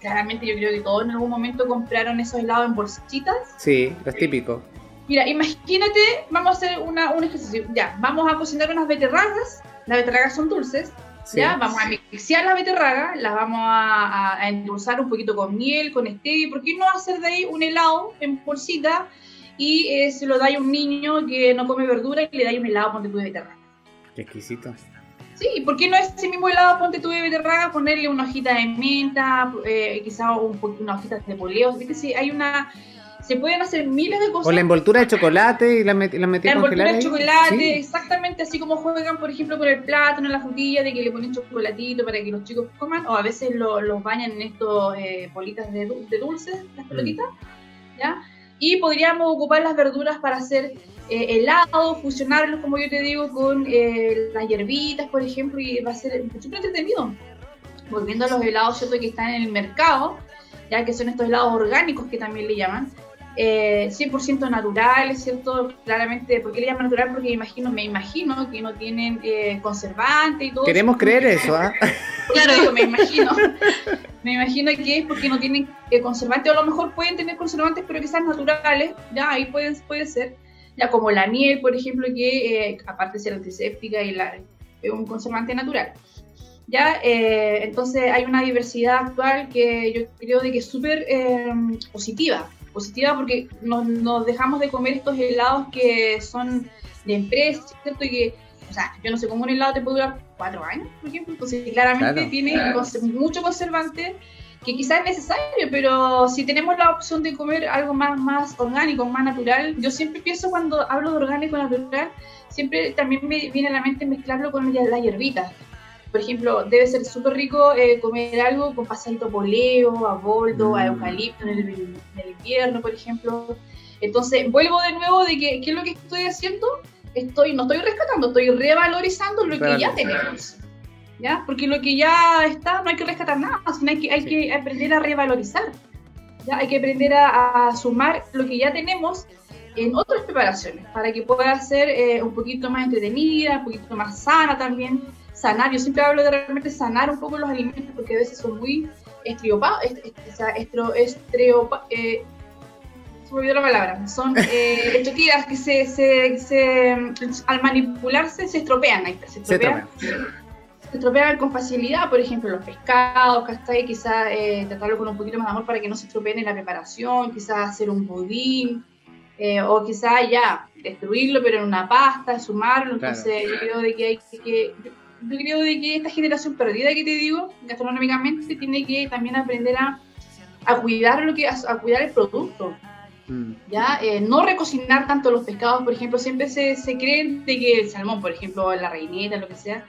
Claramente, yo creo que todos en algún momento compraron esos helados en bolsitas. Sí, los típicos. Mira, imagínate, vamos a hacer una, un ejercicio. Ya, vamos a cocinar unas beterragas. Las beterragas son dulces. Sí. Ya, vamos a mixear las beterragas, las vamos a, a- a endulzar un poquito con miel, con stevia. ¿Por qué no hacer de ahí un helado en bolsita y eh, se lo dais a un niño que no come verdura y le dais un helado ponte tú de beterraga? Qué exquisito. Sí, ¿por qué no ese mismo helado ponte tú de beterraga, ponerle una hojita de menta, eh, quizá un, unas hojitas de poleo? Sí, hay una... Se pueden hacer miles de cosas. O la envoltura de chocolate y la, met la metí La envoltura de chocolate, Sí. exactamente así como juegan, por ejemplo, con el plátano, la frutilla, de que le ponen chocolatito para que los chicos coman, o a veces lo- los bañan en estos eh, bolitas de, de dulces, las Mm. pelotitas, ¿ya? Y podríamos ocupar las verduras para hacer eh, helado, fusionarlos, como yo te digo, con eh, las hierbitas, por ejemplo, y va a ser súper entretenido. Volviendo a los helados, ¿cierto? Que están en el mercado, ya que son estos helados orgánicos que también le llaman, eh, 100% naturales, ¿cierto? Claramente, ¿por qué le llaman natural? Porque me imagino, me imagino que no tienen eh, conservante y todo. Queremos creer eso, ¿ah? Claro, me imagino. me imagino que es porque no tienen eh, conservantes, o a lo mejor pueden tener conservantes, pero quizás naturales, ya ahí pueden, puede ser. Ya como la miel, por ejemplo, que eh, aparte de ser antiséptica y la, es un conservante natural. Ya, eh, entonces hay una diversidad actual que yo creo de que es súper eh, positiva. Positiva porque nos, nos dejamos de comer estos helados que son de empresas, ¿cierto? Y que, o sea, yo no sé cómo un helado te puede durar cuatro años, por ejemplo. Entonces, claramente Claro. tiene cons- mucho conservante que quizás es necesario, pero si tenemos la opción de comer algo más, más orgánico, más natural, yo siempre pienso cuando hablo de orgánico natural, siempre también me viene a la mente mezclarlo con las hierbitas. Por ejemplo, debe ser súper rico eh, comer algo con pasadito poleo, a boldo, a Mm. eucalipto en el, en el invierno, por ejemplo. Entonces, vuelvo de nuevo de que, ¿qué es lo que estoy haciendo? Estoy, no estoy rescatando, estoy revalorizando lo que ya Claro. tenemos. ¿Ya? Porque lo que ya está, no hay que rescatar nada, sino hay que, hay Sí. que aprender a revalorizar. ¿ya? Hay que aprender a, a sumar lo que ya tenemos en otras preparaciones para que pueda ser eh, un poquito más entretenida, un poquito más sana también. Sanar, yo siempre hablo de realmente sanar un poco los alimentos porque a veces son muy estriopados, est- est- estro, eh, se me olvidó la palabra, son eh, estructuras que se, se, se, al manipularse se estropean, ahí está, se estropean se estropean con facilidad, por ejemplo, los pescados, ¿cachai? Quizás eh, tratarlo con un poquito más de amor para que no se estropeen en la preparación, quizás hacer un budín, eh, o quizás ya destruirlo, pero en una pasta, sumarlo. Claro. Entonces, yo creo de que hay que. Yo, yo creo de que esta generación perdida que te digo, gastronómicamente, tiene que también aprender a, a cuidar lo que a, a cuidar el producto. Mm. ¿ya? Eh, no recocinar tanto los pescados, por ejemplo, siempre se, se creen de que el salmón, por ejemplo, la reineta, lo que sea,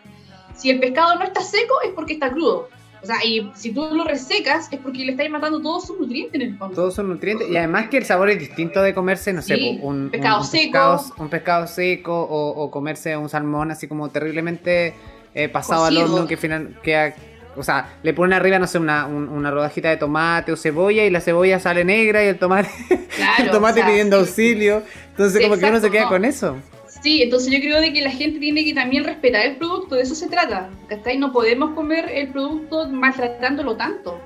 si el pescado no está seco es porque está crudo. O sea, y si tú lo resecas es porque le estás matando todos sus nutrientes en el fondo. Todos son nutrientes y además que el sabor es distinto de comerse, no sé, Sí, un, pescado un seco. pescado, un pescado seco o, o comerse un salmón así como terriblemente eh, pasado Cocido. al horno que final queda o sea, le ponen arriba, no sé, una, un- una rodajita de tomate o cebolla y la cebolla sale negra y el tomate, Claro, el tomate o sea, pidiendo auxilio. Entonces, Sí, como que uno se exacto, queda no. con eso. Sí, entonces yo creo de que la gente tiene que también respetar el producto, de eso se trata. ¿cachai? No podemos comer el producto maltratándolo tanto.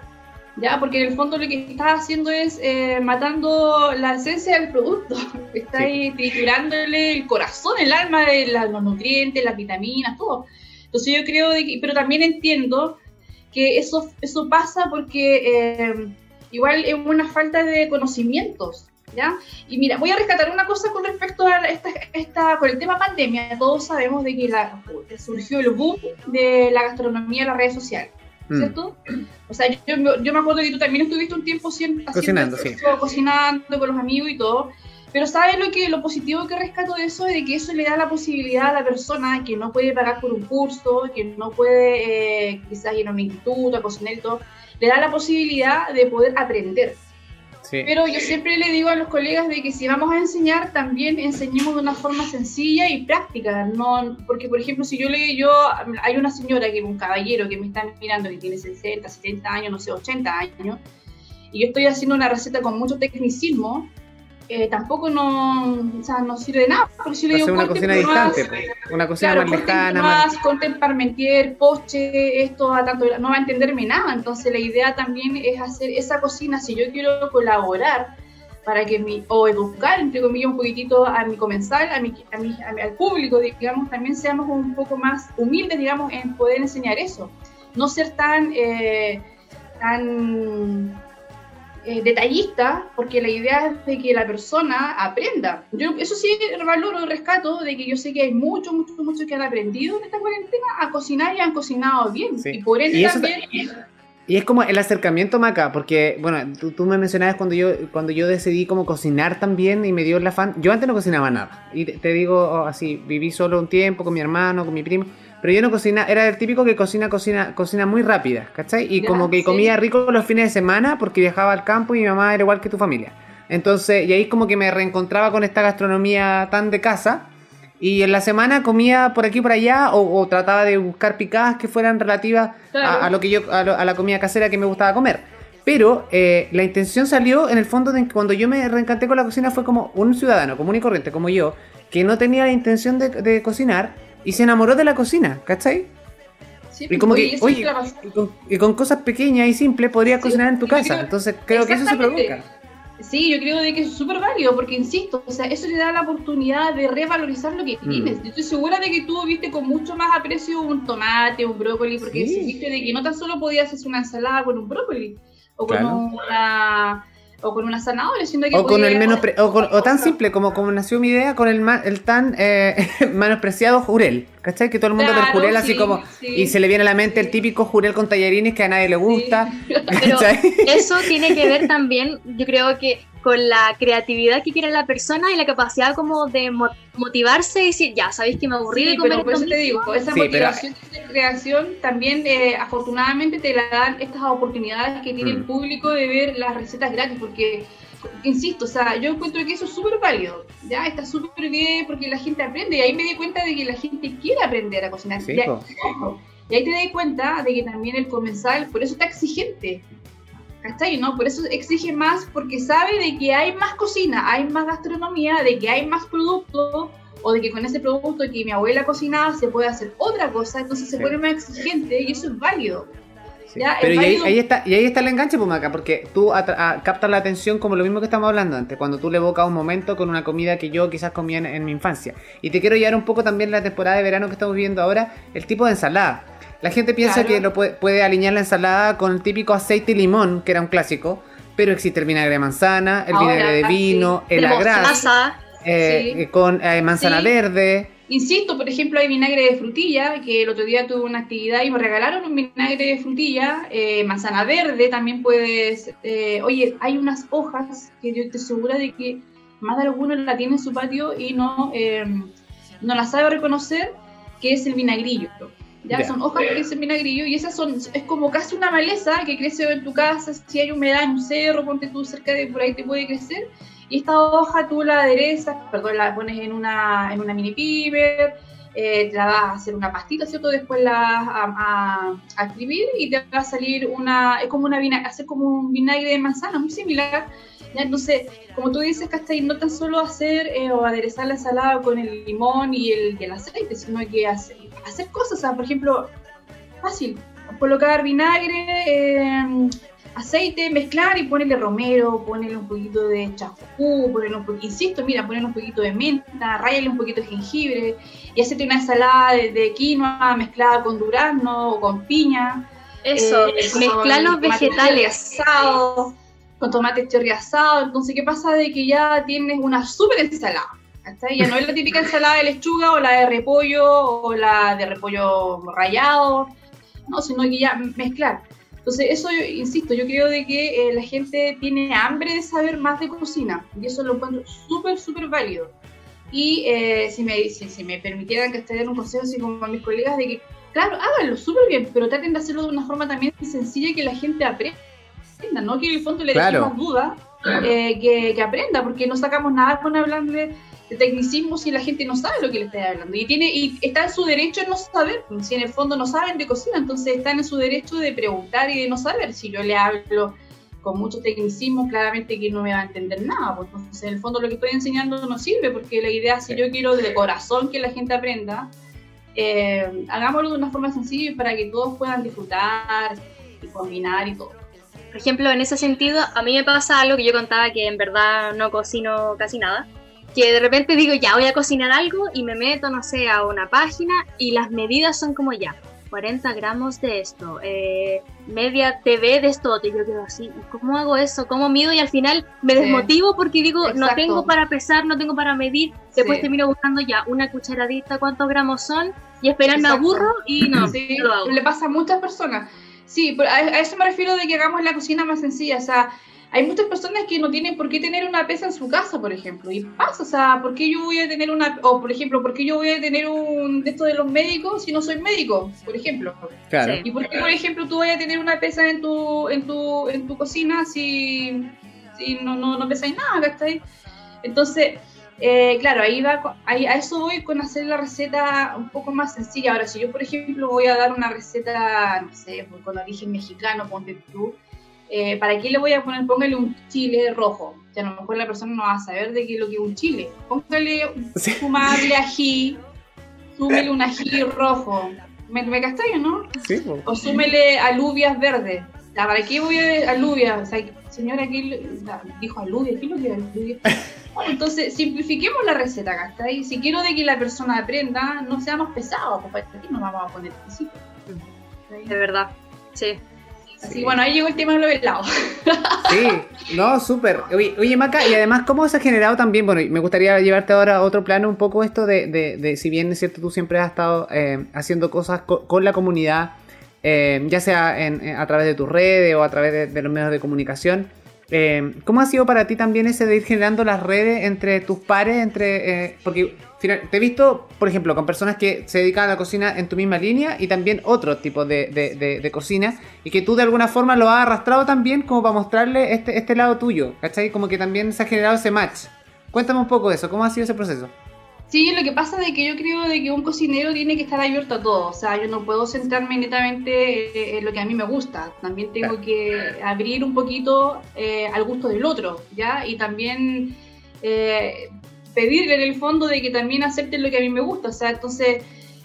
¿Ya? Porque en el fondo lo que estás haciendo es eh, matando la esencia del producto. Estás Sí. triturándole el corazón, el alma de la- los nutrientes, las vitaminas, todo. Entonces yo creo de que, pero también entiendo que eso, eso pasa porque eh, igual es una falta de conocimientos. ¿Ya? Y mira, voy a rescatar una cosa con respecto a esta, esta, con el tema pandemia. Todos sabemos de que la, surgió el boom de la gastronomía en las redes sociales, Mm. ¿cierto? O sea, yo, yo me acuerdo que tú también estuviste un tiempo siempre Cocinando, sí. cocinando con los amigos y todo. Pero ¿sabes lo que lo positivo que rescato de eso? Es de que eso le da la posibilidad a la persona que no puede pagar por un curso, que no puede eh, quizás ir a un instituto a cocinar y todo, le da la posibilidad de poder aprender. Sí. Pero yo siempre le digo a los colegas de que si vamos a enseñar, también enseñemos de una forma sencilla y práctica. No, porque, por ejemplo, si yo le yo hay una señora, que un caballero que me está mirando que tiene 60, 70 años, no sé, 80 años, y yo estoy haciendo una receta con mucho tecnicismo, eh, tampoco no, o sea, no sirve de nada. Pero si le digo, una "Corte cocina distante, po. una cocina Claro, más lejana. más- más, corten parmentier, poche, esto a tanto, no va a entenderme nada. Entonces la idea también es hacer esa cocina, si yo quiero colaborar para que mi, o educar, entre comillas, un poquitito a mi comensal, a mi, a mi- a mi- al público, digamos, también seamos un poco más humildes, digamos, en poder enseñar eso. No ser tan, eh, tan eh, detallista, porque la idea es de que la persona aprenda. Yo eso sí valoro, rescato, de que yo sé que hay muchos, muchos, muchos que han aprendido en esta cuarentena a cocinar y han cocinado bien. Sí. Y por ende Y eso también... Y es como el acercamiento, Maca, porque, bueno, tú, tú me mencionabas cuando yo, cuando yo decidí como cocinar también y me dio el afán. Yo antes no cocinaba nada. Y te, te digo oh, así, viví solo un tiempo con mi hermano, con mi primo. Pero yo no cocina, era el típico que cocina, cocina, cocina muy rápida, ¿cachai? Y como que comía rico los fines de semana porque viajaba al campo y mi mamá era igual que tu familia. Entonces, y ahí como que me reencontraba con esta gastronomía tan de casa. Y en la semana comía por aquí y por allá o, o trataba de buscar picadas que fueran relativas Claro. a, a lo que yo a, lo- a la comida casera que me gustaba comer. Pero eh, la intención salió en el fondo de que cuando yo me reencanté con la cocina fue como un ciudadano común y corriente como yo, que no tenía la intención de, de cocinar y se enamoró de la cocina, ¿cachai? Sí, Y como que, oye, y con, y con cosas pequeñas y simples podrías Sí, cocinar en tu casa. creo- Entonces creo que eso se provoca. Sí, yo creo de que es súper válido, porque insisto, o sea, eso le da la oportunidad de revalorizar lo que Mm. tienes. Yo estoy segura de que tú viste con mucho más aprecio un tomate, un brócoli, porque Sí. viste de que no tan solo podías hacer una ensalada con un brócoli o con Claro. una o con una zanahoria, sino que O con el menos o, con- o tan simple como, como nació mi idea con el, ma- el tan eh, menospreciado jurel. ¿Cachai? Que todo el mundo Claro, jurel así sí, como. sí. Y se le viene a la mente el típico jurel con tallarines que a nadie le gusta. Pero ¿cachai? eso tiene que ver también, yo creo que con la creatividad que quiere la persona y la capacidad como de mo- motivarse y decir, ya, sabéis que me aburrí Sí, de comer pero por eso te mismo". digo, esa Sí, pero- motivación de creación también eh, afortunadamente te la dan estas oportunidades que tiene el Mm. público de ver las recetas gratis, porque insisto, o sea, yo encuentro que eso es súper válido, ya está súper bien porque la gente aprende y ahí me di cuenta de que la gente quiere aprender a cocinar. Sí, Ya- y ahí te das cuenta de que también el comensal, por eso está exigente. ¿Cachai? ¿No? Por eso exige más, porque sabe de que hay más cocina, hay más gastronomía, de que hay más producto, o de que con ese producto que mi abuela cocinaba se puede hacer otra cosa, entonces se Sí. pone más exigente y eso es válido. Sí. Ya, Pero es y ahí, válido. ahí está, y ahí está el enganche, pues, Maca, porque tú atra- a- captas la atención como lo mismo que estamos hablando antes, cuando tú le evocas un momento con una comida que yo quizás comía en, en mi infancia. Y te quiero llevar un poco también la temporada de verano que estamos viviendo ahora, el tipo de ensalada. La gente piensa Claro. que lo puede, puede alinear la ensalada con el típico aceite y limón, que era un clásico, pero existe el vinagre de manzana, el Ahora, vinagre de sí. vino, el agraz, eh, Sí. eh, con eh, manzana Sí. verde. Insisto, por ejemplo, hay vinagre de frutilla, que el otro día tuve una actividad y me regalaron un vinagre de frutilla, eh, manzana verde también puedes... eh, oye, hay unas hojas que yo estoy segura de que más de alguno la tiene en su patio y no, no la sabe reconocer, que es el vinagrillo. Ya, son hojas que crecen vinagrillo y esas son, es como casi una maleza que crece en tu casa, si hay humedad en un cerro, ponte tú cerca de por ahí te puede crecer. Y esta hoja tú la aderezas, perdón, la pones en una, en una mini piper, eh, te la vas a hacer una pastita, ¿cierto? Después la vas a, a, escribir y te va a salir una, es como una vinagre, hacer como un vinagre de manzana, muy similar. ¿Ya? Entonces, como tú dices, ¿cachai? No tan solo hacer eh, o aderezar la ensalada con el limón y el, y el aceite, sino que hacer, hacer cosas, o sea, por ejemplo, fácil, colocar vinagre, eh, aceite, mezclar y ponerle romero, ponerle un poquito de chafú, ponerle un poquito, insisto, mira, ponerle un poquito de menta, rayarle un poquito de jengibre y hacerte una ensalada de, de quinoa mezclada con durazno o con piña. Eso, eh, mezclar los vegetales. asado, con tomate cherry asado. Entonces, ¿qué pasa de que ya tienes una súper ensalada? ¿cachai? Ya no es la típica ensalada de lechuga o la de repollo o la de repollo rallado, no, sino que ya mezclar. Entonces, eso, yo, insisto, yo creo de que eh, la gente tiene hambre de saber más de cocina y eso lo encuentro súper, súper válido. Y eh, si, me, si, si me permitieran que te den un consejo así como a mis colegas de que, claro, háganlo súper bien, pero traten de hacerlo de una forma también sencilla y que la gente aprenda, no que en el fondo le Claro. dejemos dudas, eh, que, que aprenda, porque no sacamos nada con hablarle de tecnicismo si la gente no sabe lo que le está hablando. Y, tiene, y está en su derecho en no saber, si en el fondo no saben de cocina, entonces están en su derecho de preguntar y de no saber. Si yo le hablo con mucho tecnicismo, claramente que no me va a entender nada, porque entonces en el fondo lo que estoy enseñando no sirve, porque la idea, si yo quiero de corazón que la gente aprenda, eh, hagámoslo de una forma sencilla para que todos puedan disfrutar y combinar y todo. Por ejemplo, en ese sentido, a mí me pasa algo que yo contaba que en verdad no cocino casi nada. Que de repente digo, ya voy a cocinar algo y me meto, no sé, a una página y las medidas son como ya, 40 gramos de esto, eh, media TV de esto. Y yo quedo así, ¿y ¿cómo hago eso? ¿Cómo mido? Y al final me Sí. desmotivo porque digo, no Exacto. tengo para pesar, no tengo para medir. Después Sí. termino buscando ya una cucharadita, cuántos gramos son, y esperar me aburro y no, Sí, no lo hago. le pasa a muchas personas. Sí, pero a, a eso me refiero de que hagamos la cocina más sencilla. O sea, hay muchas personas que no tienen por qué tener una pesa en su casa, por ejemplo. Y pasa, o sea, ¿por qué yo voy a tener una, o por ejemplo, ¿por qué yo voy a tener un de esto de los médicos si no soy médico, por ejemplo? Claro. ¿Y por qué, por ejemplo, tú vas a tener una pesa en tu, en tu, en tu cocina si, si no, no, no pesáis nada, ¿cachai? Entonces, eh, claro, ahí va, ahí, a eso voy con hacer la receta un poco más sencilla. Ahora, si yo, por ejemplo, voy a dar una receta, no sé, pues, con origen mexicano, ponte tú, eh, ¿para qué le voy a poner? Póngale un chile rojo. Ya a lo mejor la persona no va a saber de qué es lo que es un chile. Póngale un Sí. fumable ají, súmele un ají rojo. ¿Me, me castallo, no? Sí, o súmele alubias verdes. ¿Para qué voy a alubias? O sea, señora, ¿qué la- dijo alubias? ¿Qué es lo que es alubias? Bueno, entonces, simplifiquemos la receta, ¿cachai? Si quiero de que la persona aprenda, no seamos pesados, pues ¿para qué nos vamos a poner? De verdad, sí. Así, bueno, ahí llegó el tema de los helados. Sí, no, súper. Oye, oye, Maca, y además, ¿cómo se ha generado también? Bueno, y me gustaría llevarte ahora a otro plano un poco esto de, de, de si bien es cierto, tú siempre has estado eh, haciendo cosas co- con la comunidad, eh, ya sea en- en- a través de tus redes o a través de, los medios de comunicación. eh, ¿Cómo ha sido para ti también ese de ir generando las redes entre tus pares? entre eh, Porque te he visto, por ejemplo, con personas que se dedican a la cocina en tu misma línea y también de, de- de- de cocina y que tú de alguna forma lo has arrastrado también como para mostrarle este, este lado tuyo, ¿cachai? Como que también se ha generado ese match. Cuéntame un poco de eso, ¿cómo ha sido ese proceso? Sí, lo que pasa es que yo creo de que un cocinero tiene que estar abierto a todo. O sea, yo no puedo centrarme netamente eh, en lo que a mí me gusta. También tengo que abrir un poquito eh, al gusto del otro, ¿ya? Y también eh, pedirle en el fondo de que también acepten lo que a mí me gusta. O sea, entonces,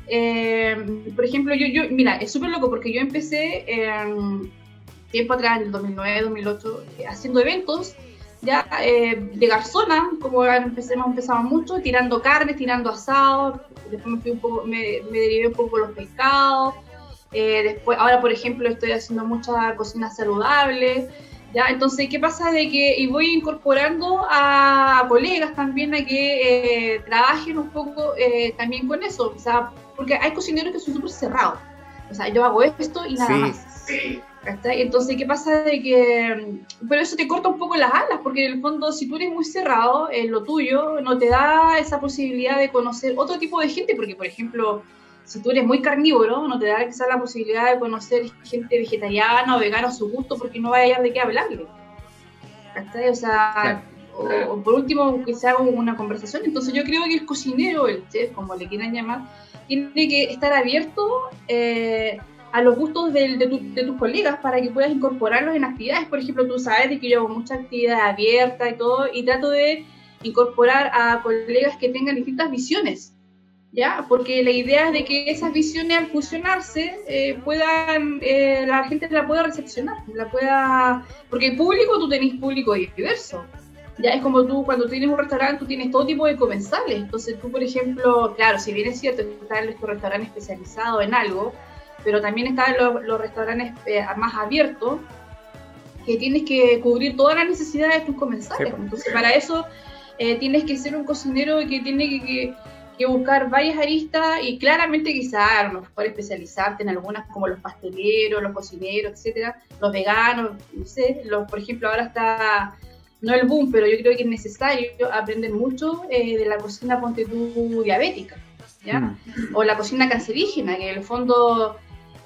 eh, por ejemplo, yo, yo, mira, es súper loco porque yo empecé tiempo atrás, en el 2009, 2008, eh, haciendo eventos ya eh, de garzona, como empecemos, empezamos mucho, tirando carnes, tirando asados, después me, fui un poco, me, me derivé un poco por los pescados, eh, después, ahora por ejemplo estoy haciendo mucha cocina saludable, ya, entonces, ¿qué pasa? De que, y voy incorporando a colegas también a que eh, trabajen un poco eh, también con eso, o sea, porque hay cocineros que son súper cerrados, o sea, yo hago esto y nada Sí. más. ¿Cachai? Entonces, ¿qué pasa? De que, pero eso te corta un poco las alas, porque en el fondo, si tú eres muy cerrado en lo tuyo, no te da esa posibilidad de conocer otro tipo de gente, porque, por ejemplo, si tú eres muy carnívoro, no te da quizás la posibilidad de conocer gente vegetariana o vegana a su gusto, porque no va a hallar de qué hablarle. ¿Cachai? O sea, Claro. o, o por último que se haga una conversación. Entonces yo creo que el cocinero, el chef, como le quieran llamar, tiene que estar abierto eh, a los gustos de, de, tu- de tus colegas para que puedas incorporarlos en actividades. Por ejemplo, tú sabes de que yo hago muchas actividades abiertas y todo, y trato de incorporar a colegas que tengan distintas visiones. ¿Ya? Porque la idea es de que esas visiones al fusionarse eh, puedan, eh, la gente la pueda recepcionar, la pueda, porque el público, tú tenés público diverso, ya es como tú cuando tienes un restaurante, tú tienes todo tipo de comensales. Entonces tú, por ejemplo, claro, si bien es cierto que están estos restaurantes especializados en algo, pero también están los, los restaurantes eh, más abiertos, que tienes que cubrir todas las necesidades de tus comensales. Sí, pues. Entonces para eso eh, tienes que ser un cocinero que tiene que, que- que buscar varias aristas y claramente quizá a lo mejor especializarte en algunas como los pasteleros, los cocineros, etcétera, los veganos, no sé, los, por ejemplo ahora está no el boom, pero yo creo que es necesario aprender mucho eh, de la cocina, ponte tú, diabética, ¿ya? Mm. O la cocina cancerígena, que en el fondo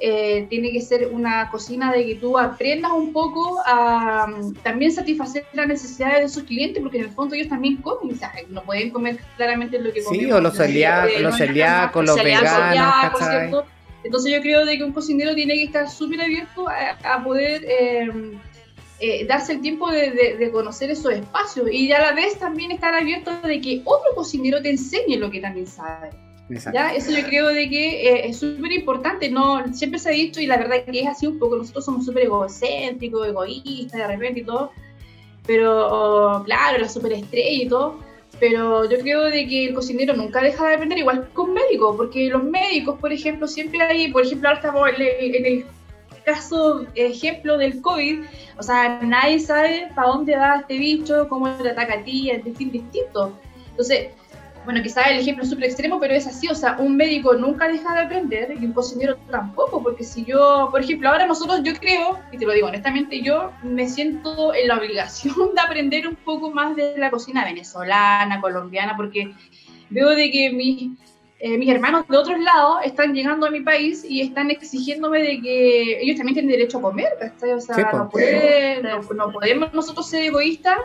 eh, tiene que ser una cocina de que tú aprendas un poco a mm, también satisfacer las necesidades de sus clientes, porque en el fondo ellos también comen, o sea, no pueden comer claramente lo que Sí, comemos, o los celíacos, los celíacos, los veganos. Entonces yo creo de que un cocinero tiene que estar súper abierto a, a poder eh, eh, darse el tiempo de, de- de conocer esos espacios y a la vez también estar abierto de que otro cocinero te enseñe lo que también sabe. Exacto. ¿ya? Eso yo creo de que eh, es súper importante, no siempre se ha dicho y la verdad que es así un poco, nosotros somos súper egocéntricos, egoístas de repente y todo, pero claro, la superestrella y todo, pero yo creo de que el cocinero nunca deja de aprender, igual que un médico, porque los médicos, por ejemplo, siempre hay, por ejemplo, ahora estamos en el, en el caso, ejemplo del COVID, o sea, nadie sabe para dónde va este bicho, cómo te ataca a ti, es distin- distinto. Entonces, bueno, quizás el ejemplo es súper extremo, pero es así, o sea, un médico nunca deja de aprender y un cocinero tampoco, porque si yo, por ejemplo, ahora nosotros, yo creo, y te lo digo honestamente, yo me siento en la obligación de aprender un poco más de la cocina venezolana, colombiana, porque veo de que mis, eh, mis hermanos de otros lados están llegando a mi país y están exigiéndome de que ellos también tienen derecho a comer, ¿cachai? O sea, Sí, no, puede- no- no podemos nosotros ser egoístas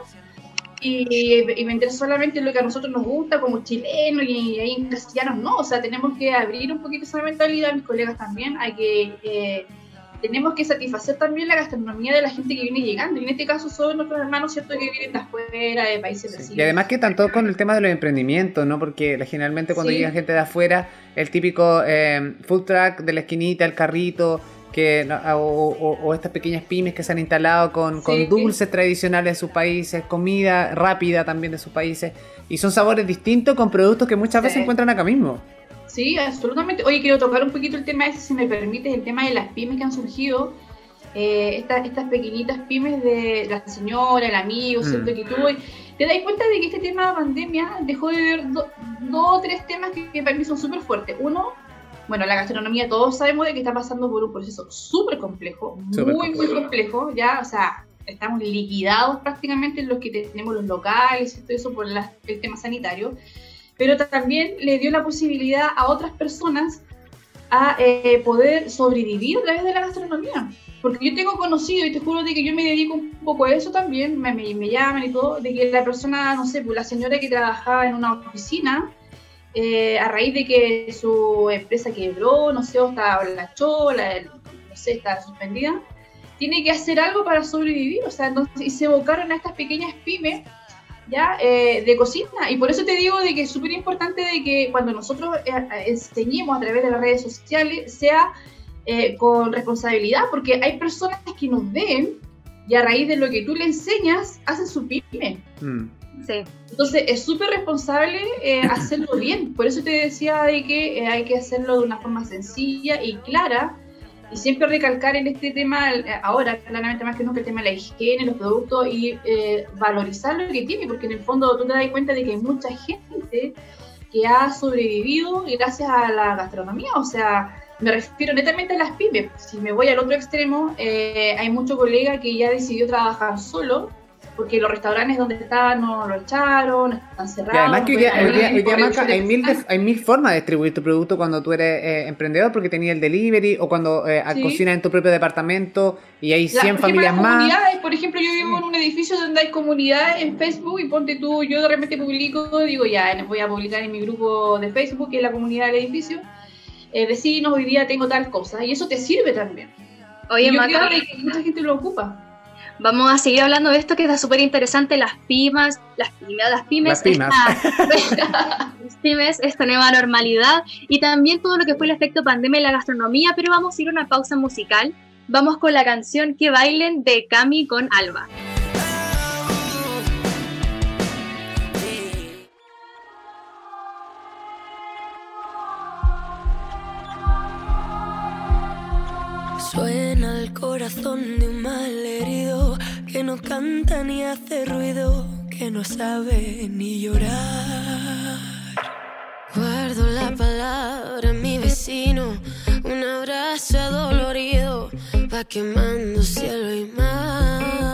y, y vender solamente lo que a nosotros nos gusta como chilenos y ahí en castellanos no, o sea, tenemos que abrir un poquito esa mentalidad, mis colegas también, hay que, eh, tenemos que satisfacer también la gastronomía de la gente que viene llegando, y en este caso son nuestros hermanos, ¿cierto?, que vienen de afuera, de países Sí. vecinos. Y además que tanto con el tema de los emprendimientos, ¿no? Porque generalmente cuando Sí. llega gente de afuera, el típico eh, food truck de la esquinita, el carrito, que, o, o- o estas pequeñas pymes que se han instalado con, con Sí. dulces tradicionales de sus países, comida rápida también de sus países, y son sabores distintos con productos que muchas veces Sí. encuentran acá mismo. Sí, absolutamente. Oye, quiero tocar un poquito el tema ese, si me permites, el tema de las pymes que han surgido. Eh, estas, estas pequeñitas pymes de la señora, el amigo, Mm. ¿cierto? Que tú te das cuenta de que este tema de pandemia dejó de ver do- dos o tres temas que, que para mí son súper fuertes. Uno, bueno, la gastronomía, todos sabemos de que está pasando por un proceso súper complejo, Súper muy, muy complejo, ya, o sea, estamos liquidados prácticamente en los que tenemos los locales y todo eso por la- el tema sanitario pero también le dio la posibilidad a otras personas a eh, poder sobrevivir a través de la gastronomía. Porque yo tengo conocido, y te juro de que yo me dedico un poco a eso también, me, me, me llaman y todo, de que la persona, no sé, pues la señora que trabajaba en una oficina, eh, a raíz de que su empresa quebró, no sé, o está la chola, no sé, está suspendida, tiene que hacer algo para sobrevivir, o sea, entonces, y se evocaron a estas pequeñas pymes ya eh, de cocina y por eso te digo de que es súper importante de que cuando nosotros eh, enseñemos a través de las redes sociales sea eh, con responsabilidad porque hay personas que nos ven y a raíz de lo que tú le enseñas hacen su pyme Mm. Sí. entonces es súper responsable eh, hacerlo bien por eso te decía de que eh, hay que hacerlo de una forma sencilla y clara y siempre recalcar en este tema, eh, ahora claramente más que nunca, el tema de la higiene, los productos y eh, valorizar lo que tiene, porque en el fondo tú te das cuenta de que hay mucha gente que ha sobrevivido gracias a la gastronomía, o sea, me refiero netamente a las pymes. Si me voy al otro extremo, eh, hay mucho colega que ya decidió trabajar solo porque los restaurantes donde estaban no lo echaron, están cerrados. Y además que hoy día, hoy día- hoy día, Maca, hay, que mil, de- hay mil formas de distribuir tu producto cuando tú eres eh, emprendedor, porque tenías el delivery o cuando eh, Sí. cocinas en tu propio departamento y hay La- 100 por ejemplo, familias las más. comunidades, por ejemplo, yo vivo en un edificio donde hay comunidades en Facebook y ponte tú, yo de repente publico, digo ya, les voy a publicar en mi grupo de Facebook, que es la comunidad del edificio, eh, vecinos, hoy día tengo tal cosa, y eso te sirve también. Oye, Y yo Maca, creo que mucha gente lo ocupa. Vamos a seguir hablando de esto que está súper interesante, las pymes, las pymes, las pymes, Las pymes. esta- las pymes, esta nueva normalidad y también todo lo que fue el efecto pandemia en la gastronomía, pero vamos a ir a una pausa musical. Vamos con la canción Que bailen de Cami con Alba. El corazón de un mal herido que no canta ni hace ruido, que no sabe ni llorar. Guardo la palabra en mi vecino, un abrazo adolorido, va quemando cielo y mar.